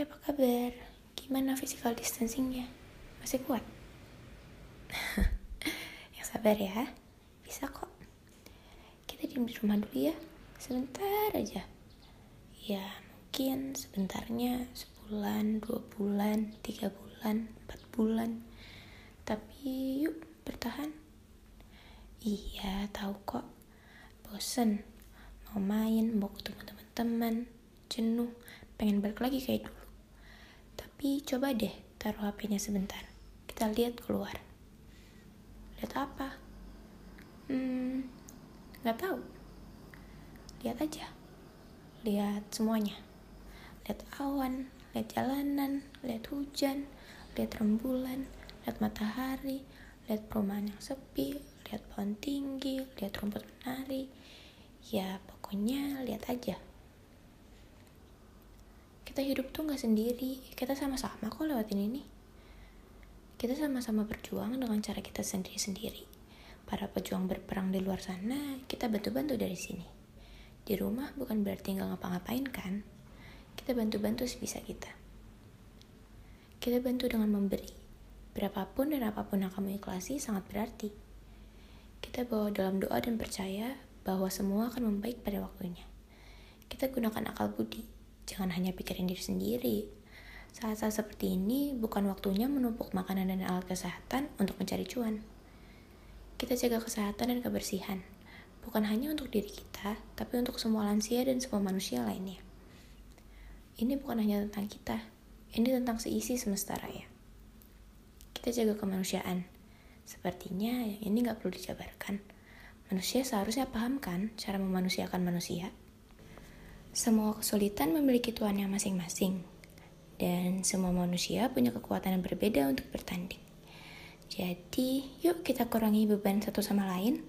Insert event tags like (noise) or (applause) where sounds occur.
Apa kabar? Gimana physical distancingnya? Masih kuat? (laughs) Yang sabar ya, bisa kok. Kita diem di rumah dulu ya, sebentar aja. Ya, mungkin sebentarnya sebulan, dua bulan, tiga bulan, empat bulan. Tapi yuk bertahan. Iya, tahu kok. Bosen, mau main, mau ketemu teman-teman, jenuh, pengen balik lagi kayak dulu. Tapi coba deh taruh HP-nya sebentar. Kita lihat keluar. Lihat apa? Hmm, nggak tahu. Lihat aja. Lihat semuanya. Lihat awan, lihat jalanan, lihat hujan, lihat rembulan, lihat matahari, lihat perumahan yang sepi, lihat pohon tinggi, lihat rumput menari. Ya, pokoknya lihat aja kita hidup tuh nggak sendiri. Kita sama-sama kok lewatin ini. Kita sama-sama berjuang dengan cara kita sendiri-sendiri. Para pejuang berperang di luar sana kita bantu-bantu dari sini. Di rumah bukan berarti nggak ngapa-ngapain kan? Kita bantu-bantu sebisa kita. Kita bantu dengan memberi. Berapapun dan apa pun yang kamu ikhlasi sangat berarti. Kita bawa dalam doa dan percaya bahwa semua akan membaik pada waktunya. Kita gunakan akal budi Jangan hanya pikirin diri sendiri. Saat-saat seperti ini bukan waktunya menumpuk makanan dan alat kesehatan untuk mencari cuan. Kita jaga kesehatan dan kebersihan, bukan hanya untuk diri kita, tapi untuk semua lansia dan semua manusia lainnya. Ini bukan hanya tentang kita, ini tentang seisi semesta raya. Kita jaga kemanusiaan. Sepertinya yang ini nggak perlu dijabarkan. Manusia seharusnya paham kan cara memanusiakan manusia. Semua kesulitan memiliki tuannya masing-masing, dan semua manusia punya kekuatan yang berbeda untuk bertanding. Jadi, yuk kita kurangi beban satu sama lain